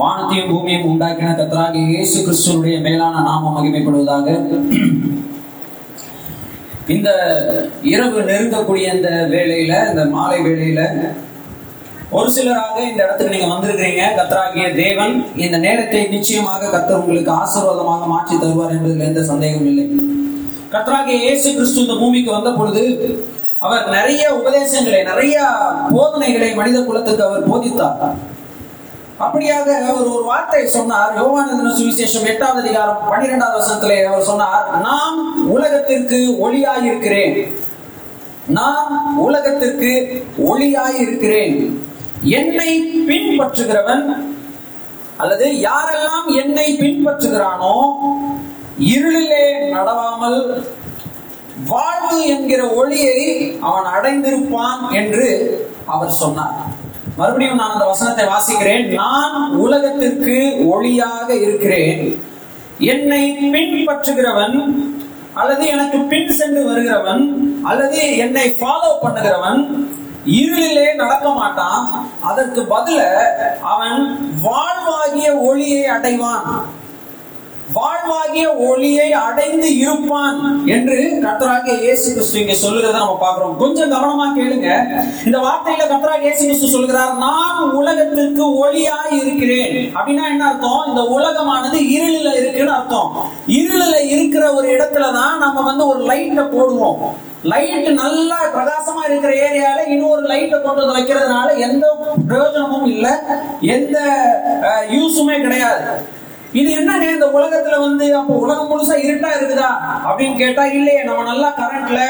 வானத்தையும் பூமியையும் உண்டாக்கின கத்தராக இயேசு கிறிஸ்துவனுடைய மேலான நாமம் மகிமைப்படுவதாக. இந்த இரவு நெருங்கக்கூடிய இந்த வேலையில இந்த மாலை வேலையில ஒரு சிலராக இந்த இடத்துக்கு நீங்க வந்திருக்கிறீங்க. கத்தராகிய தேவன் இந்த நேரத்தை நிச்சயமாக கத்தர் உங்களுக்கு ஆசீர்வாதமாக மாற்றி தருவார் என்பதில் எந்த சந்தேகமும் இல்லை. கத்தராகிய இயேசு கிறிஸ்து இந்த பூமிக்கு வந்த பொழுது அவர் நிறைய உபதேசங்களை நிறைய போதனைகளை மனித குலத்துக்கு அவர் போதித்தார். அப்படியாக அவர் ஒரு வார்த்தை சொன்னார். யோவானந்தின சுவிசேஷம் எட்டாவது அதிகாரம் பன்னிரெண்டாவது வருஷத்திலே அவர் சொன்னார் நாம் உலகத்திற்கு ஒளியாயிருக்கிறேன். நான் உலகத்திற்கு ஒளியாயிருக்கிறேன். என்னை பின்பற்றுகிறவன் அல்லது யாரெல்லாம் என்னை பின்பற்றுகிறானோ இருளிலே நடவாமல் வாழ்வு என்கிற ஒளியை அவன் அடைந்திருப்பான் என்று அவர் சொன்னார். மறுபடியும் நான் அந்த வசனத்தை வாசிக்கிறேன். நான் உலகத்திற்கு ஒளியாக இருக்கிறேன். என்னை பின்பற்றுகிறவன் அல்லது எனக்கு பின் சென்று வருகிறவன் அல்லது என்னை ஃபாலோ பண்ணுகிறவன் இருளிலே நடக்க மாட்டான். அதற்கு பதில அவன் வாழ்வாகிய ஒளியை அடைவான். வாழ்வாகிய ஒளியை அடைந்து இருப்பான் என்று கத்தராகிய இயேசு கிறிஸ்து இங்க சொல்லுகிறத நம்ம பார்க்கிறோம். கொஞ்சம் கவனமா கேளுங்க. இந்த வார்த்தையில கத்தராகிய இயேசு கிறிஸ்து சொல்கிறார் நான் உலகத்திற்கு ஒளியாய் இருக்கிறேன். அப்படின்னா என்ன அர்த்தம்? இந்த உலகமானது இருளில இருக்குன்னு அர்த்தம். இருளில இருக்கிற ஒரு இடத்துல தான் நம்ம வந்து ஒரு லைட்டை போடுவோம். லைட் நல்லா பிரகாசமா இருக்கிற ஏரியால இன்னொரு லைட்டை கொண்டு வந்து வைக்கிறதுனால எந்த பிரயோஜனமும் இல்லை எந்த யூஸுமே கிடையாது. இது என்னங்க இந்த உலகத்துல வந்து அப்போ உலகம் முழுசா இருட்டா இருக்குதா அப்படின்னு கேட்டா இல்லையே நம்ம நல்லா கரண்ட்ல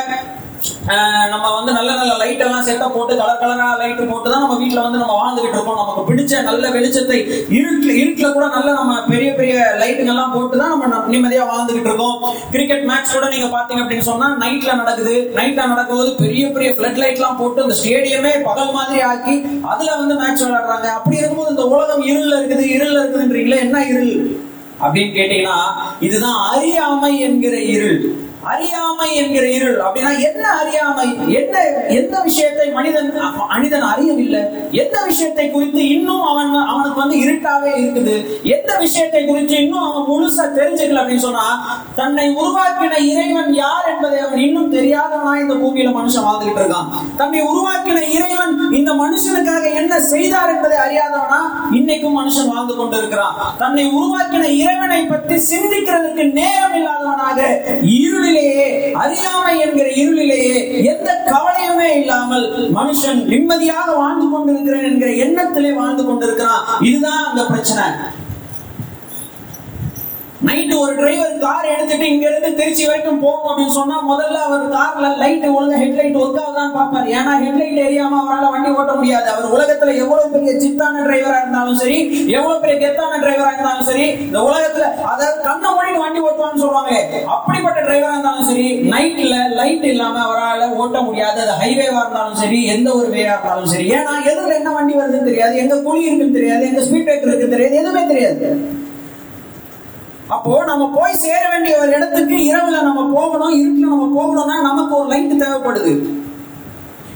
நம்ம வந்து நல்ல நல்ல லைட் எல்லாம் செட்டா போட்டு கலர் கலரா லைட் போட்டு தான் நம்ம வீட்டுல வந்து நம்ம வாழ்ந்துகிட்டு இருக்கோம். நமக்கு பிடிச்ச நல்ல வெளிச்சத்தை இருட்டுல இருட்டுல கூட நல்ல நம்ம பெரிய பெரிய லைட்டுங்க எல்லாம் போட்டு தான் நம்ம நிம்மதியா வாழ்ந்துகிட்டு இருக்கோம். கிரிக்கெட் மேட்ச் கூட நீங்க பாத்தீங்க அப்படின்னு சொன்னா நைட்ல நடக்குது. நைட்ல நடக்கும்போது பெரிய பெரிய பிளட் லைட் எல்லாம் போட்டு அந்த ஸ்டேடியமே பகல் மாதிரி ஆக்கி அதுல வந்து மேட்ச் விளையாடுறாங்க. அப்படி இருக்கும்போது இந்த உலகம் இருள்ல இருக்குது இருள்ல இருக்குதுன்றீங்களே என்ன இருள்? அப்படின்னு கேட்டீங்கன்னா இதுதான் அறியாமை என்கிற இருள். அறியாமை என்கிற இருள். அப்படின்னா என்ன அறியாமை? என்ன எந்த விஷயத்தை மனிதன் மனிதன் அறியவில்லை? எந்த விஷயத்தை குறித்து இன்னும் அவன் அவனுக்கு வந்து இருட்டாவே இருக்குது? எந்த விஷயத்தை குறித்து இன்னும் அவன் முழுசா தெரிஞ்சுக்கல அப்படின்னு சொன்னா தன்னை உருவாக்கின இறைவன் யார் என்பதை அவன் இன்னும் தெரியாதவனா இந்த பூமியில மனுஷன் வாழ்ந்துகிட்டு இருக்கான். தன்னை உருவாக்கின இறைவன் இந்த மனுஷனுக்காக என்ன செய்தார் என்பதை அறியாதவனா இன்னைக்கும் மனுஷன் வாழ்ந்து கொண்டிருக்கிறான். தன்னை உருவாக்கின இறைவனை பற்றி சிந்திக்கிறதுக்கு நேரம் இல்லாதவனாக இருளில் இருளிலேயே அறியாமை என்கிற இருளிலேயே எந்த கவலையுமே இல்லாமல் மனுஷன் நிம்மதியாக வாழ்ந்து கொண்டிருக்கிறேன் என்கிற எண்ணத்திலே வாழ்ந்து கொண்டிருக்கிறான். இதுதான் அந்த பிரச்சனை. நைட்டு ஒரு டிரைவர் கார் எடுத்துட்டு இங்க இருந்து திருச்சி வரைக்கும் போகும் அப்படின்னு சொன்னா முதல்ல அவர் கார்ல லைட் ஒழுங்கா ஹெட்லைட் ஒர்க்காவதான் ஆகுதான்னு பார்ப்பாரு. ஏன்னா ஹெட்லைட் எரியாம அவரால் வண்டி ஓட்ட முடியாது. அவர் உலகத்துல எவ்வளவு பெரிய சித்தான டிரைவரா இருந்தாலும் சரி எவ்வளவு பெரிய கெத்தான டிரைவரா இருந்தாலும் சரி இந்த உலகத்துல அதாவது கண்ணை மொழி வண்டி ஓட்டுவான்னு சொல்லுவாங்க அப்படிப்பட்ட டிரைவரா இருந்தாலும் சரி நைட்ல லைட் இல்லாம அவரால் ஓட்ட முடியாது. அது ஹைவேவா இருந்தாலும் சரி எந்த ஒரு வேயா இருந்தாலும் சரி. ஏன்னா எதுல என்ன வண்டி வருதுன்னு தெரியாது. எங்க குழி இருக்குன்னு தெரியாது. எங்க ஸ்பீட் பிரேக்கர் இருக்கு தெரியாது. எதுவுமே தெரியாது. அப்போ நம்ம போய் சேர வேண்டிய ஒரு இடத்துக்கு இரவுல நம்ம போகணும் இருட்டுல நம்ம போகணும்னா நமக்கு ஒரு லைட் தேவைப்படுது.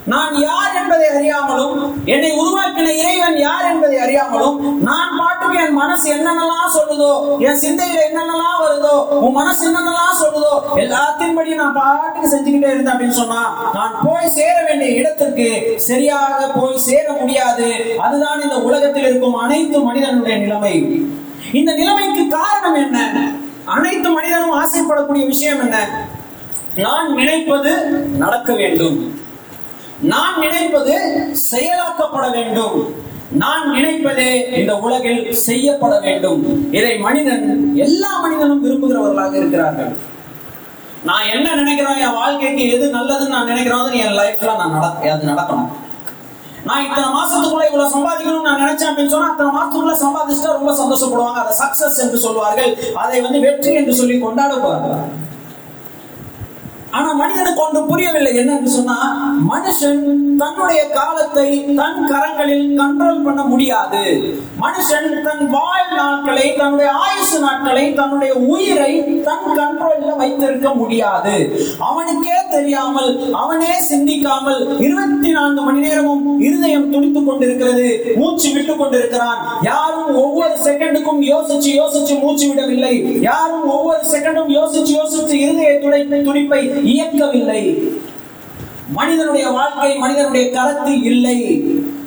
நான் யார் என்பதை அறியாமலும் என்னை உருவாக்கின இறைவன் யார் என்பதை அறியாமலும் நான் பாட்டுக்கு என் மனசு என்னென்னலாம் சொல்லுதோ என் சிந்தையில என்னென்னலாம் வருதோ உன் மனசு என்னென்னலாம் சொல்லுதோ எல்லாத்தின்படி நான் பாட்டுக்கு செஞ்சுக்கிட்டே இருந்தேன் அப்படின்னு சொன்னா நான் போய் சேர வேண்டிய இடத்துக்கு சரியாக போய் சேர முடியாது. அதுதான் இந்த உலகத்தில் இருக்கும் அனைத்து மனிதனுடைய நிலைமை. இந்த நிலைமைக்கு காரணம் என்ன? அனைத்து மனிதனும் ஆசைப்படக்கூடிய விஷயம் என்ன? நான் நினைப்பது நடக்க வேண்டும். நான் நினைப்பது செயலாக்கப்பட வேண்டும். நான் நினைப்பதே இந்த உலகில் செய்யப்பட வேண்டும். இதை மனிதன் எல்லா மனிதனும் விரும்புகிறவர்களாக இருக்கிறார்கள். நான் என்ன நினைக்கிறோம் என் வாழ்க்கைக்கு எது நல்லதுன்னு நான் நினைக்கிறோம் என் லைஃப்ல நான் நட அது நடக்கணும். நான் இத்தனை மாசத்துக்குள்ள இவ்வளவு சம்பாதிக்கணும்னு நான் நினைச்சேன் அப்படின்னு சொன்னா அத்தனை மாசத்துக்குள்ள சம்பாதிச்சுட்டா ரொம்ப சந்தோஷப்படுவாங்க. அதை சக்சஸ் என்று சொல்வார்கள். அதை வந்து வெற்றி என்று சொல்லி கொண்டாடுவார்கள் ஆனா மனிதனுக்கு ஒன்று புரியவில்லை. என்னன்னு சொன்னா மனுஷன் தன்னுடைய காலத்தை தன் கரங்களில் கண்ட்ரோல் பண்ண முடியாது. மனுஷன் தன் வாழ் நாட்களை தன்னுடைய ஆயுசு நாட்களை தன்னுடைய உயிரை தன் கண்ட்ரோல்ல வைத்திருக்க முடியாது. அவனுக்கே தெரியாமல் அவனே சிந்திக்காமல் இருபத்தி நான்கு மணி நேரமும் இருதயம் துடித்துக் கொண்டிருக்கிறது மூச்சு விட்டுக் கொண்டிருக்கிறான். யாரும் ஒவ்வொரு செகண்டுக்கும் யோசிச்சு யோசிச்சு மூச்சு விடவில்லை. யாரும் ஒவ்வொரு செகண்டும் யோசிச்சு யோசிச்சு இருதய துடை துடிப்பை இயக்கவில்லை. மனிதனுடைய வாழ்க்கை மனிதனுடைய கரத்தில் இல்லை.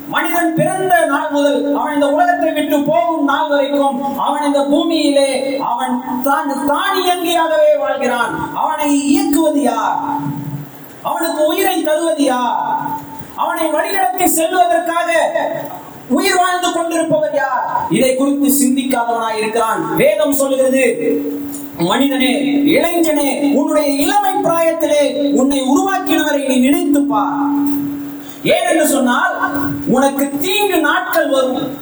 மனிதன் பிறந்த நாள் முதல் அவன் இந்த உலகத்தை விட்டு போகும் நாள் வரைக்கும் அவன் இந்த பூமியிலே அவன் தான் தானியங்கியாகவே வாழ்கிறான். அவனை இயக்குவது யார்? அவனுக்கு உயிரை தருவது யார்? அவனை வழிநடத்தி செல்வதற்காக உயிர் வாழ்ந்து கொண்டிருப்பவர் யார்? இதை குறித்து சிந்திக்காதவனாய் இருக்கிறான். வேதம் சொல்லுகிறது மனிதனே இளைஞனே உன்னுடைய இளமை பிராயத்திலே உன்னை உருவாக்கினவரை நீ நினைத்து பார். ஏனென்று சொன்னால் உனக்கு தீங்கு நாட்கள் வரும்.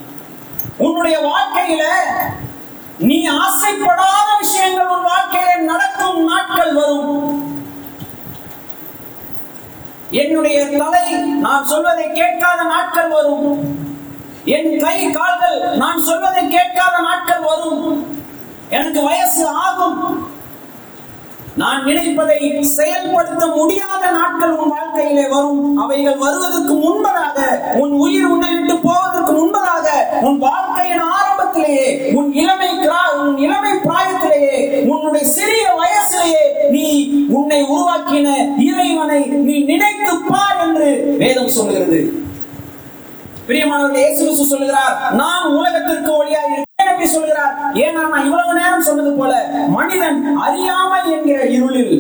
உன்னுடைய வாழ்க்கையில நீ ஆசைப்படாத விஷயங்கள் உன் வாழ்க்கையில நடக்கும் நாட்கள் வரும். என்னுடைய தலை நான் சொல்வதை கேட்காத நாட்கள் வரும். என் கை கால்கள் நான் சொல்வதை கேட்காத நாட்கள் எனக்கு வயசு ஆகும். நான் நினைப்பதை செயல்படுத்த முடியாத நாட்கள் உன் வாழ்க்கையிலே வரும். அவைகள் வருவதற்கு முன்பதாக உன் உயிர் உன்னை விட்டு போவதற்கு முன்பதாக உன் வாழ்க்கையின் ஆரம்பத்திலேயே உன் இளமை கிரா- உன் இளமை பிராயத்திலேயே உன்னுடைய சிறிய வயசிலேயே நீ உன்னை உருவாக்கின இறைவனை நீ நினைத்து பார் என்று வேதம் சொல்லுகிறது பிரியமானவர்கள் இயேசு சொல்லுகிறார் நான் உலகத்திற்கு ஒளியாக இருக்கிறேன் எப்படி சொல்கிறார்? ஏன்னா நான் இவ்வளவு நேரம் சொன்னது போல மனிதன் அறியாமை என்கிற இருளில்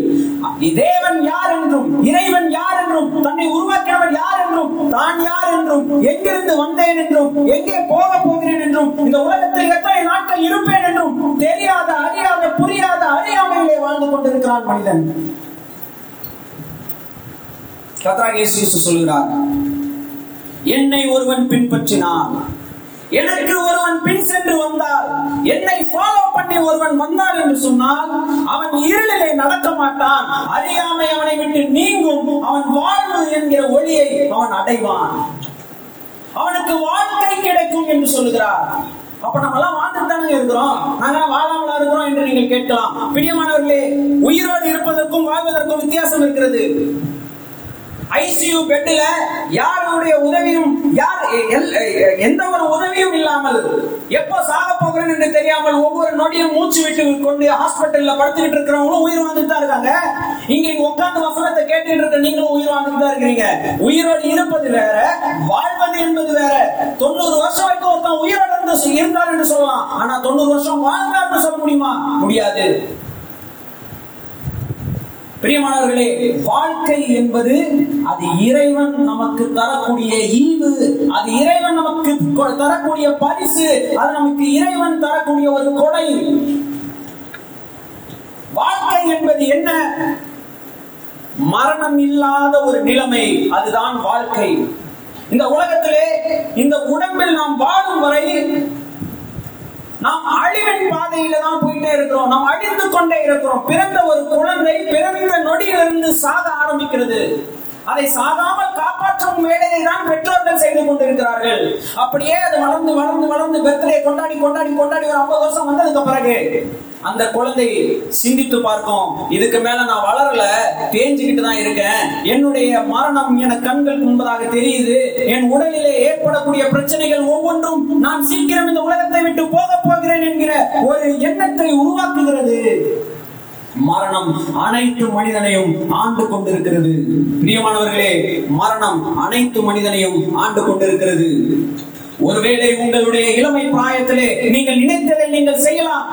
தேவன் யார் என்றும் இறைவன் யார் என்றும் தன்னை உருவாக்கினவர் யார் என்றும் தான் யார் என்றும் எங்கிருந்து வந்தேன் என்றும் எங்கே போக போகிறேன் என்றும் இந்த உலகத்தில் எத்தனை நாட்கள் இருப்பேன் என்றும் தெரியாத அறியாத புரியாத அறியாமையிலே வாழ்ந்து கொண்டிருக்கிறான் மனிதன். கத்ராக சொல்கிறார் என்னை ஒருவன் பின்பற்றினான் எனக்கு ஒருவன் பின் சென்று வந்தால் என்னை ஃபாலோ பண்ணி ஒருவன் வந்தான் என்று சொன்னால் அவன் இருளிலே நடக்க மாட்டான். அறியாமை அவனை விட்டு நீங்கும். அவன் வாழ்வு என்கிற ஒளியை அவன் அடைவான். அவனுக்கு வாழ்க்கை கிடைக்கும் என்று சொல்கிறார் அப்ப நம்ம எல்லாம் வாழ்ந்துட்டு தானே இருக்கிறோம். நாங்க வாழாமலா இருக்கிறோம் என்று நீங்கள் கேட்கலாம். பிரியமானவர்களே உயிரோடு இருப்பதற்கும் வாழ்வதற்கும் வித்தியாசம் இருக்கிறது. ஐசியு பெட்ல யாருடைய உதவியும் யார் எந்த ஒரு உதவியும் இல்லாமல் எப்போ சாக போகிறேன் என்று தெரியாமல் ஒவ்வொரு நொடியும் மூச்சு விட்டு கொண்டு ஹாஸ்பிட்டல்ல படுத்துக்கிட்டு இருக்கிறவங்களும் உயிர் வாழ்ந்துட்டு தான் இருக்காங்க. இங்க உட்கார்ந்து வசனத்தை கேட்டுட்டு இருக்க நீங்களும் உயிர் வாழ்ந்துட்டு தான் இருக்கிறீங்க. உயிரோடு இருப்பது வேற வாழ்வது என்பது வேற. தொண்ணூறு வருஷம் வரைக்கும் ஒருத்தன் உயிரோடு இருந்து இருந்தார் என்று சொல்லலாம். ஆனா தொண்ணூறு வருஷம் வாழ்ந்தார்னு சொல்ல முடியுமா? முடியாது. பிரியமானவர்களே வாழ்க்கை என்பது அது இறைவன் நமக்கு தரக்கூடிய ஈவு அது இறைவன் நமக்கு தரக்கூடிய பரிசு அது நமக்கு இறைவன் தரக்கூடிய ஒரு கொடை. வாழ்க்கை என்பது என்ன? மரணம் இல்லாத ஒரு நிலைமை அதுதான் வாழ்க்கை. இந்த உலகத்திலே இந்த உடம்பில் நாம் வாழும் வரை அழிவின் பாதையில தான் போயிட்டே இருக்கிறோம். நாம் அழிந்து கொண்டே இருக்கிறோம். பிறந்த ஒரு குழந்தை பிறந்த நொடியிலிருந்து சாக ஆரம்பிக்கிறது. அதை சாகாமல் காப்பாற்றும் வேலையை தான் பெற்றோர்கள் செய்து கொண்டிருக்கிறார்கள். அப்படியே அது வளர்ந்து வளர்ந்து வளர்ந்து பர்த்டே கொண்டாடி கொண்டாடி கொண்டாடி ஒரு ஐம்பது வருஷம் வந்ததுக்கு பிறகு அந்த குழந்தை சிந்தித்து பார்க்கும் இதுக்கு மேல நான் வளரல தேஞ்சுக்கிட்டு தான் இருக்கேன். என்னுடைய மரணம் என கண்கள் முன்பதாக தெரியுது. என் உடலிலே ஏற்படக்கூடிய பிரச்சனைகள் ஒவ்வொன்றும் நான் சீக்கிரம் இந்த உலகத்தை விட்டு போக போகிறேன் என்கிற ஒரு எண்ணத்தை உருவாக்குகிறது. மரணம் அனைத்து மனிதனையும் ஆண்டு கொண்டிருக்கிறது. பிரியமானவர்களே மரணம் அனைத்து மனிதனையும் ஆண்டு கொண்டிருக்கிறது. ஒருவேளை உங்களுடைய இளமை பிராயத்திலே நீங்கள் நினைத்ததை நீங்கள் செய்யலாம்.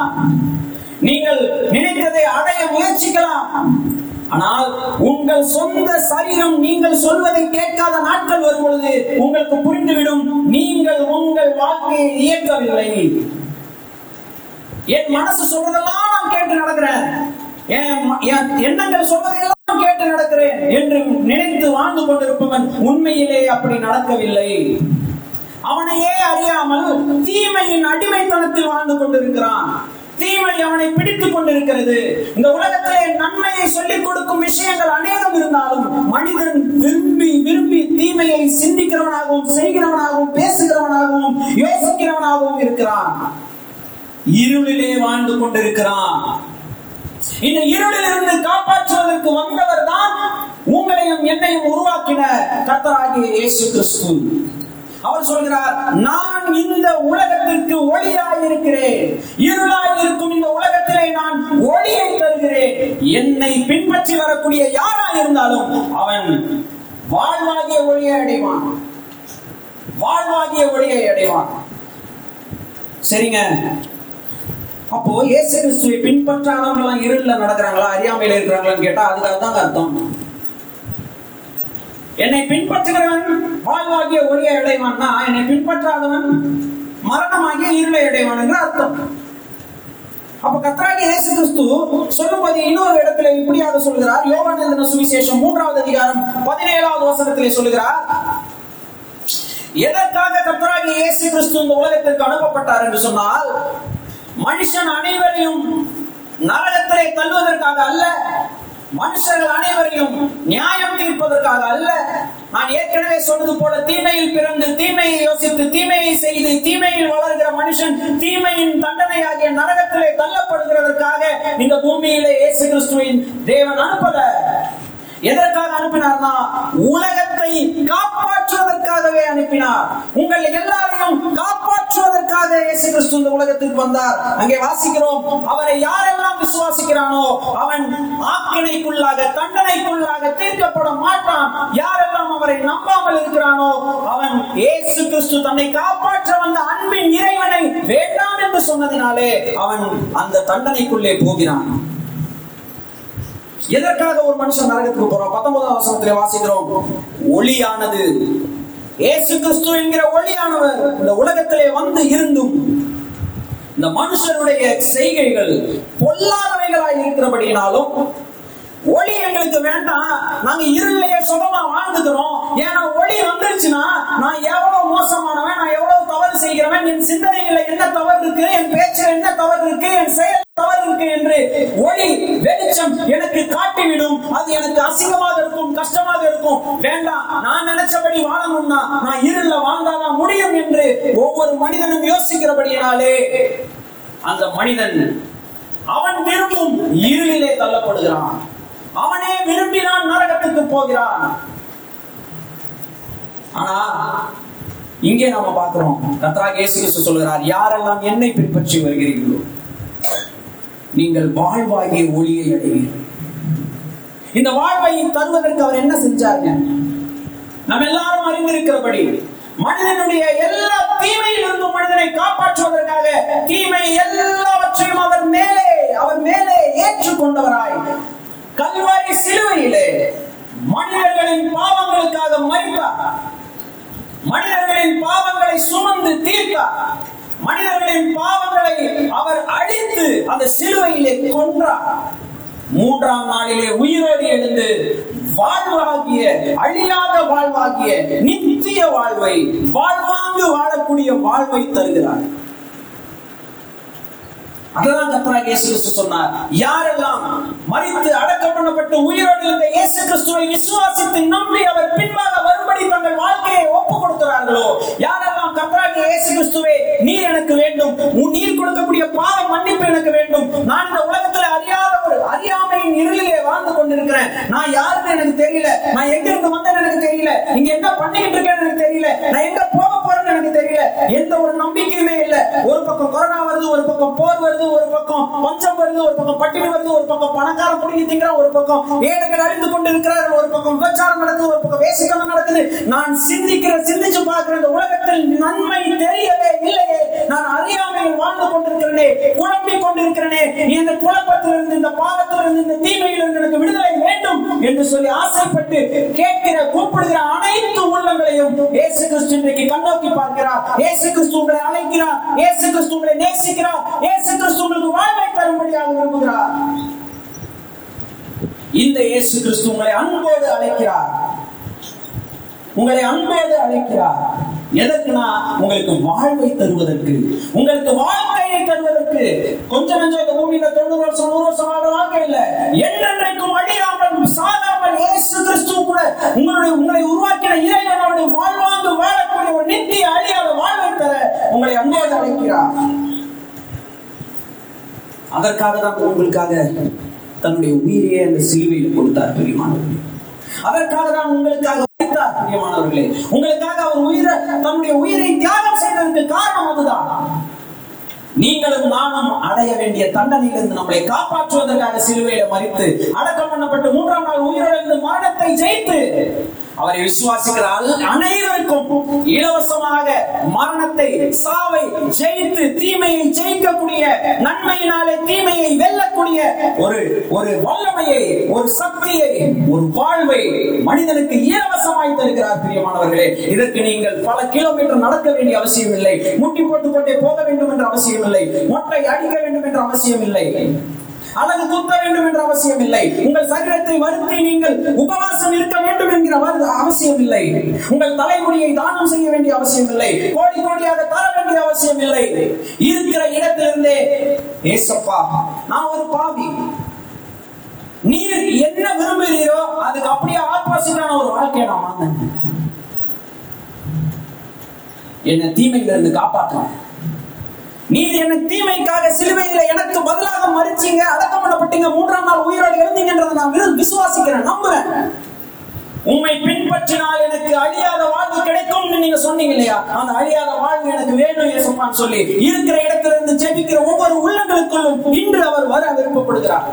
நீங்கள் நினைத்ததை அடைய முயற்சிக்கலாம். ஆனால் உங்கள் சொந்த சரீரம் நீங்கள் சொல்வதை கேட்காத நாட்கள் வரும் பொழுது உங்களுக்கு புரிந்துவிடும் நீங்கள் உங்கள் வாழ்க்கையை இயக்கவில்லை. என் மனசு சொல்றதெல்லாம் நான் கேட்டு நடக்கிறேன். என் என் எண்ணங்கள் சொல்வதையெல்லாம் கேட்டு நடக்கிறேன் என்று நினைத்து வாழ்ந்து கொண்டிருப்பவன் உண்மையிலே அப்படி நடக்கவில்லை. அவனையே அறியாமல் தீமையின் அடிமைத்தனத்தில் வாழ்ந்து கொண்டிருக்கிறான். தீமை அவனை பிடித்துக் கொண்டிருக்கிறது. இந்த உலகத்திலே நன்மையை சொல்லிக் கொடுக்கும் விஷயங்கள் அநேகம் இருந்தாலும் மனிதன் விரும்பி விரும்பி தீமையை சிந்திக்கிறவனாகவும் செய்கிறவனாகவும் பேசுகிறவனாகவும் யோசிக்கிறவனாகவும் இருக்கிறான். இருளிலே வாழ்ந்து கொண்டிருக்கிறான். இந்த இருளிலிருந்து காப்பாற்றுவதற்கு வந்தவர் தான் உங்களையும் என்னையும் உருவாக்கின கத்தராகிய இயேசு கிறிஸ்து. அவர் சொல்கிறார் நான் இந்த உலகத்திற்கு ஒளியாய் இருக்கிறேன் இருளாய் இருக்கும் இந்த உலகத்திலே நான் ஒளியை தருகிறேன். என்னை பின்பற்றி வரக்கூடிய யாராய் இருந்தாலும் அவன் வாழ்வாகிய ஒளியை அடைவான். வாழ்வாகிய ஒளியை அடைவான். சரிங்க. அப்போ இயேசு கிறிஸ்துவை பின்பற்றாதவங்க எல்லாம் இருள்ல நடக்கிறாங்களா? அறியாமையில இருக்கிறாங்களான்னு கேட்டா அதுக்காக தான் அர்த்தம். என்னை பின்பற்றுகிறவன் வாழ்வாகிய ஒளியை அடைவான்னா என்னை பின்பற்றாதவன் மரணமாகிய இருளை அடைவான் என்று அர்த்தம். அப்ப கத்ராகி இயேசு கிறிஸ்து சொல்லும்போது இன்னொரு இடத்துல இப்படியாவது சொல்கிறார். யோகானந்தன சுவிசேஷம் மூன்றாவது அதிகாரம் பதினேழாவது வசனத்திலே சொல்கிறார் எதற்காக கத்ராகி இயேசு கிறிஸ்து இந்த உலகத்திற்கு அனுப்பப்பட்டார்? என்று சொன்னால் மனுஷன் அனைவரையும் நரகத்திலே தள்ளுவதற்காக அல்ல மனுஷர்கள் அனைவரையும் நியாயம் தீர்ப்பதற்காக அல்ல. நான் ஏற்கனவே சொன்னது போல தீமையில் பிறந்து தீமையை யோசித்து தீமையை செய்து தீமையில் வளர்கிற மனுஷன் தீமையின் தண்டனையாகிய நரகத்திலே தள்ளப்படுகிறதற்காக இந்த பூமியிலே இயேசு கிறிஸ்துவின் தேவன் அனுப்பல எதற்காக அனுப்பினார்னா உலகத்தை காப்பாற்றுவதற்காகவே அனுப்பினார். உங்கள் எல்லாரையும் காப்பாற்றுவதற்காக இயேசு கிறிஸ்து இந்த உலகத்திற்கு வந்தார். அங்கே வாசிக்கிறோம் அவரை யாரெல்லாம் விசுவாசிக்கிறானோ அவன் ஆக்கினைக்குள்ளாக தண்டனைக்குள்ளாக தீர்க்கப்பட மாட்டான். யாரெல்லாம் அவரை நம்பாமல் இருக்கிறானோ அவன் இயேசு கிறிஸ்து தன்னை காப்பாற்ற வந்த அன்பின் இறைவனை வேண்டாம் என்று சொன்னதினாலே அவன் அந்த தண்டனைக்குள்ளே போகிறான். எதற்காக ஒரு மனுஷன் நரகத்துக்கு போறோம் பத்தொன்பதாம் வசனத்துல வாசிக்கிறோம். ஒளியானது. ஏசு கிறிஸ்து என்கிற ஒளியானவர் இந்த உலகத்திலே வந்து இருந்தும் இந்த மனுஷருடைய செய்கைகள் பொல்லாதவைகளாய் இருக்கிறபடினாலும் ஒளி எங்களுக்கு வேண்டாம். நாங்க இருளையே சுகமா வாழ்ந்துக்கிறோம். ஏன்னா ஒளி வந்துருச்சுன்னா நான் எவ்வளவு மோசமானவன் நான் எவ்வளவு தவறு செய்கிறவன் என் சிந்தனையில என்ன தவறு இருக்கு என் பேச்சுல என்ன தவறு இருக்கு என் செயல் தவறு இருக்கு வெளிச்சம் எனக்கு காட்டிவிடும் அது எனக்கு அசிங்கமாக இருக்கும் கஷ்டமாக இருக்கும். வேண்டாம் நான் நினைச்சபடி வாழணும்னா நான் இருள வாழ்ந்தாதான் முடியும் என்று ஒவ்வொரு மனிதனும் யோசிக்கிறபடியினாலே அந்த மனிதன் அவன் விரும்பும் இருளிலே தள்ளப்படுகிறான். அவனே விரும்பினான் நரகத்துக்கு போகிறான். ஆனா இங்கே நாம பார்க்கிறோம். கர்த்தராகிய இயேசு கிறிஸ்து சொல்கிறார் யாரெல்லாம் என்னை பின்பற்றி வருகிறீர்களோ நீங்கள் வாழ்வாகிய ஒளியை அடைவீர்கள் இந்த வாழ்வை தருவதற்கு அவர் என்ன செஞ்சாருங்க? நம்ம எல்லாரும் அறிந்திருக்கிறபடி மனிதனுடைய எல்லா தீமையிலிருந்தும் மனிதனை காப்பாற்றுவதற்காக தீமை எல்லாவற்றையும் அவர் மேலே அவர் மேலே ஏற்றுக்கொண்டவராய் கல்வாரி சிலுவையிலே மனிதர்களின் பாவங்களுக்காக மறித்தார். மனிதர்களின் பாவங்களை சுமந்து தீர்த்தார். மனிதர்களின் பாவங்களை அவர் அழித்து அந்த சிலுவையிலே கொன்றார். மூன்றாம் நாளிலே உயிரோடு எழுந்து வாழ்வாகிய அழியாத வாழ்வாகிய நித்திய வாழ்வை வாழ்வாங்கு வாழக்கூடிய வாழ்வை தருகிறார். அதுதான் கத்தராக இயேசு கிறிஸ்து சொன்னார் யாரெல்லாம் மறித்து அடக்கம் பண்ணப்பட்டு உயிரோடு இருந்த இயேசு கிறிஸ்துவை விசுவாசித்து நம்பி அவர் பின்பாக வரும்படி தங்கள் வாழ்க்கையை ஒப்பு கொடுக்கிறார்களோ யாரெல்லாம் கத்தராக இயேசு கிறிஸ்துவே நீர் எனக்கு வேண்டும். உன் நீர் கொடுக்கக்கூடிய பாவ மன்னிப்பு எனக்கு வேண்டும். நான் இந்த உலகத்தில் அறியாத ஒரு அறியாமையின் இருளிலே வாழ்ந்து கொண்டிருக்கிறேன். நான் யாருன்னு எனக்கு தெரியல. நான் எங்க இருந்து வந்தேன்னு எனக்கு தெரியல. நீங்க என்ன பண்ணிக்கிட்டு இருக்கேன்னு எனக்கு தெரியல. நான் எங்க போக எனக்கு தெரியல. எந்த ஒரு நம்பிக்கையுமே இல்ல. ஒரு பக்கம் கொரோனா வருது ஒரு பக்கம் போர் வருது ஒரு பக்கம் பஞ்சம் வருது ஒரு பக்கம் பட்டினி வருது ஒரு பக்கம் பணக்கார புடுங்கி திங்கிறான் ஒரு பக்கம் ஏழைகள் அறிந்து கொண்டு இருக்கிறார்கள் ஒரு பக்கம் விபச்சாரம் நடக்குது ஒரு பக்கம் வேசிக்கணும் நடக்குது. நான் சிந்திக்கிற சிந்திச்சு பார்க்கிற இந்த உலகத்தில் நன்மை தெரியவே இல்லையே. நான் அறியாமையில் வாழ்ந்து கொண்டிருக்கிறேனே குழம்பி கொண்டிருக்கிறேனே. இந்த குழப்பத்திலிருந்து இந்த பாவத்திலிருந்து இந்த தீமையிலிருந்து எனக்கு விடுதலை வேண்டும் என்று சொல்லி ஆசைப்பட்டு கேட்கிற கூப்பிடுகிற அனைத்து உள்ளங்களையும் இயேசு கிறிஸ்து இன்றைக்கு கண்ணோக்கி பார்க்கிறார். இயேசு கிறிஸ்து உங்களை அழைக்கிறார். இயேசு கிறிஸ்து உங்களை நேசிக்கிறார். இயேசு கிறிஸ்து உங்களுக்கு வாழ்வை தரும்படியாக விரும்புகிறார். இந்த இயேசு கிறிஸ்து உங்களை அன்போடு அழைக்கிறார். உங்களை அன்போடு அழைக்கிறார். எதற்குனா உங்களுக்கு வாழ்வை தருவதற்கு. உங்களுக்கு வாழ்க்கையை தருவதற்கு. கொஞ்சம் கொஞ்சம் இந்த பூமியில தொண்ணூறு வருஷம் நூறு வருஷம் வாழ்ற வாழ்க்கை இல்ல. என்றென்றைக்கும் அழியாமல் சாதாமல் இயேசு கிறிஸ்து கூட உங்களுடைய உங்களை உருவாக்கின இறைவன் அவருடைய வாழ்வாங்கு அன்போடு அதற்காக தான் உங்களுக்காக தன்னுடைய உயிரையே அந்த சிலுவையில் கொடுத்தார் பிரியமானவர்களே. அதற்காக தான் உங்களுக்காக உழைத்தார் பிரியமானவர்களே. உங்களுக்காக அவர் உயிரை தன்னுடைய உயிரை தியாகம் செய்ததற்கு காரணம் அதுதான். நீங்களும் நானும் அடைய வேண்டிய தண்டனையிலிருந்து நம்மளை காப்பாற்றுவதற்காக சிலுவையில மறித்து அடக்கம் பண்ணப்பட்டு மூன்றாம் நாள் உயிரிழந்து மரணத்தை ஜெயித்து அவரை விசுவாசிக்கிற அனைவருக்கும் இலவசமாக மரணத்தை சாவை ஜெயித்து தீமையை ஜெயிக்கக்கூடிய நன்மையினாலே தீமையை வெல்லக்கூடிய ஒரு ஒரு வல்லமையை ஒரு சக்தியை ஒரு வாழ்வை மனிதனுக்கு இலவசமாய் தருகிறார் பிரியமானவர்களே. இதற்கு நீங்கள் பல கிலோமீட்டர் நடக்க வேண்டிய அவசியம் இல்லை முட்டி போட்டுக் கொண்டே போக வேண்டும் என்ற அவசியம் இல்லை ஒற்றை அடிக்க வேண்டும் என்ற அவசியம் இல்லை அல்லது குத்த வேண்டும் என்ற அவசியம் இல்லை உங்கள் சரீரத்தை வருத்தி நீங்கள் உபவாசம் இருக்க வேண்டும் என்கிற அவசியம் இல்லை உங்கள் தலைமுடியை தானம் செய்ய வேண்டிய அவசியம் இல்லை கோடி கோடியாக தர வேண்டிய அவசியம் இல்லை இருக்கிற இடத்திலிருந்தே ஏசப்பா நான் ஒரு பாவி. நீர் என்ன விரும்புகிறீரோ அதுக்கு அப்படியே ஆப்போசிட்டான ஒரு வாழ்க்கையை நான் வாழ்ந்தேன். என்னை தீமையிலிருந்து காப்பாற்றணும். நீதி என்ன தீமைக்காக சிலுவையில எனக்கு பதிலாக மறிச்சீங்க? அடக்கம் பண்ணப்பட்டீங்க மூன்றாம் நாள் உயிரோடு எழுந்தீங்கன்றதை நான் விசுவாசிக்கிறேன் நம்புறேன். உண்மை பின்பற்றினால் எனக்கு அழியாத வாழ்வு கிடைக்கும்னு நீங்க சொன்னீங்க இல்லையா? அந்த அழியாத வாழ்வு எனக்கு வேணும் ஏசப்பான்னு சொல்லி இருக்கிற இடத்திலிருந்து ஜெபிக்கிற ஒவ்வொரு உள்ளங்களுக்குள்ளும் இன்று அவர் வர விருப்பப்படுகிறார்.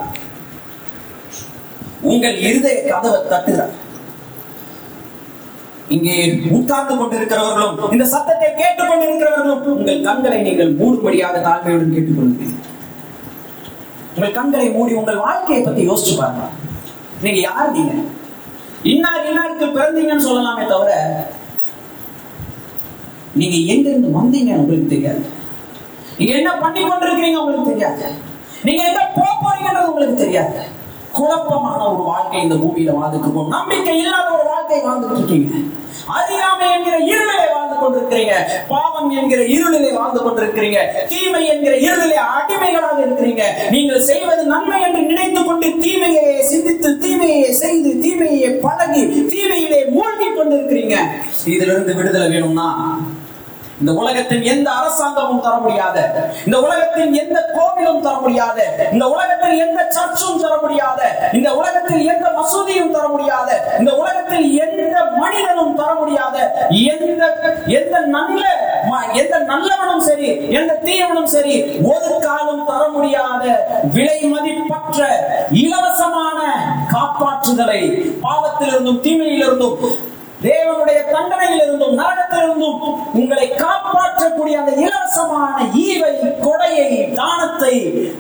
உங்கள் இருதய கதவை தட்டுகிறார். இங்கே உட்கார்ந்து கொண்டிருக்கிறவர்களும் இந்த சத்தத்தை கேட்டுக் கொண்டிருக்கிறவர்களும் உங்கள் கண்களை நீங்கள் மூடும்படியாக தாழ்மையுடன் கேட்டுக்கொள்கிறீர்கள் உங்கள் கண்களை மூடி உங்கள் வாழ்க்கையை பத்தி யோசிச்சு பாருங்க. நீங்க யார் நீங்க? இன்னார் இன்னாருக்கு பிறந்தீங்கன்னு சொல்லலாமே தவிர நீங்க எங்க இருந்து வந்தீங்க உங்களுக்கு தெரியாது. நீங்க என்ன பண்ணி கொண்டிருக்கிறீங்க உங்களுக்கு தெரியாது. நீங்க எங்க போக போறீங்கன்றது உங்களுக்கு தெரியாது. குழப்பமான ஒரு வாழ்க்கை இந்த பூமியில வாழ்ந்துட்டு நம்பிக்கை இல்லாத ஒரு வாழ்க்கை வாழ்ந்துட்டு இருக்கீங்க அறியாமை என்கிற இருளிலே வாழ்ந்து கொண்டிருக்கிறீங்க. பாவம் என்கிற இருளிலே வாழ்ந்து கொண்டிருக்கிறீங்க. தீமை என்கிற இருளிலே அடிமைகளாக இருக்கிறீங்க. நீங்கள் செய்வது நன்மை என்று நினைத்துக் கொண்டு தீமையை சிந்தித்து தீமையை செய்து தீமையை பழகி தீமையிலே மூழ்கி கொண்டிருக்கிறீங்க. இதிலிருந்து விடுதலை வேணும்னா இந்த உலகத்தின் எந்த அரசாங்கமும் தர முடியாத இந்த உலகத்தின் எந்த கோவிலும் தர முடியாத இந்த உலகத்தில் எந்த சர்ச்சும் தர முடியாத இந்த உலகத்தில் எந்த மசூதியும் தர முடியாத இந்த உலகத்தில் எந்த மனிதனும் தர முடியாத எந்த எந்த நல்ல ம- எந்த நல்லவனும் சரி எந்த தீயவனும் சரி ஒரு காலம் தர முடியாத விலை மதிப்பற்ற இலவசமான காப்பாற்றுதலை பாவத்திலிருந்தும் தீமையிலிருந்தும் தேவனுடைய தண்டனையிலிருந்தும் நரகத்திலிருந்தும் உங்களை காப்பாற்றக்கூடிய அந்த இலவசமான ஈவை கொடையை தானத்தை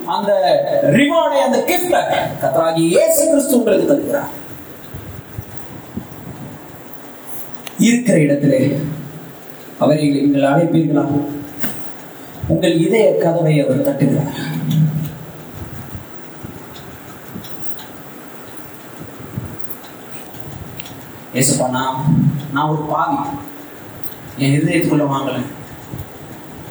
அந்த ரிவார்டை அந்த கிஃப்ட கத்தராகி இயேசு கிறிஸ்து உங்களுக்கு தருகிறார். இருக்கிற இடத்திலே அவரை நீங்கள் அழைப்பீர்களா? உங்கள் இதய கதவை அவர் தட்டுகிறார். ஏசப்பா நான் நான் ஒரு பாவி. என் இதயத்துக்குள்ள வாங்கல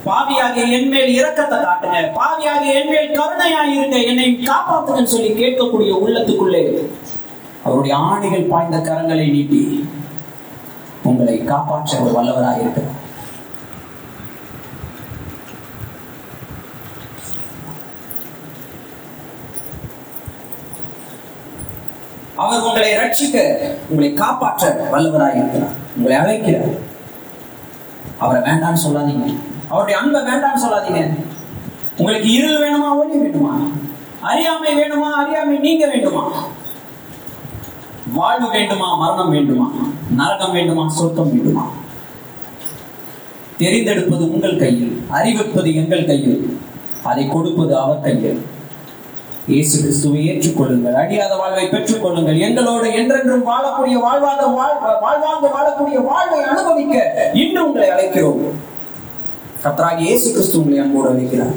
பாவியாகிய என் மேல் இரக்கத்தை காட்டுங்க பாவியாகிய என் மேல் கருணையாக இருங்க என்னை காப்பாத்துங்கன்னு சொல்லி கேட்கக்கூடிய உள்ளத்துக்குள்ளே அவருடைய ஆணைகள் பாய்ந்த கரங்களை நீட்டி உங்களை காப்பாற்ற ஒரு வல்லவராக இருக்கிறார் அவர் உங்களை ரட்சிக்க உங்களை காப்பாற்ற வல்லவராய் இருக்கிறார். உங்களை அழைக்கிறார். அவரை வேண்டாம்னு சொல்லாதீங்க. அவருடைய அன்பை வேண்டாம்னு சொல்லாதீங்க. உங்களுக்கு இருள் வேணுமா ஒளி வேணுமா அறியாமை வேணுமா அறியாமை நீங்க வேண்டுமா? வாழ்வு வேண்டுமா மரணம் வேண்டுமா? நரகம் வேண்டுமா சொர்க்கம் வேண்டுமா? தெரிந்தெடுப்பது உங்கள் கையில் அறிவிப்பது எங்கள் கையில் அதை கொடுப்பது அவர் கையில். இயேசு கிறிஸ்துவை ஏற்றுக்கொள்ளுங்கள். அழியாத வாழ்வை பெற்றுக் கொள்ளுங்கள் எங்களோடு என்றென்றும் வாழக்கூடிய வாழ்வாத வாழ் வாழ்வாங்க வாழக்கூடிய வாழ்வை அனுபவிக்க இன்று உங்களை அழைக்கிறோம். கர்த்தராகிய இயேசு கிறிஸ்து உங்களை அன்போடு அழைக்கிறார்.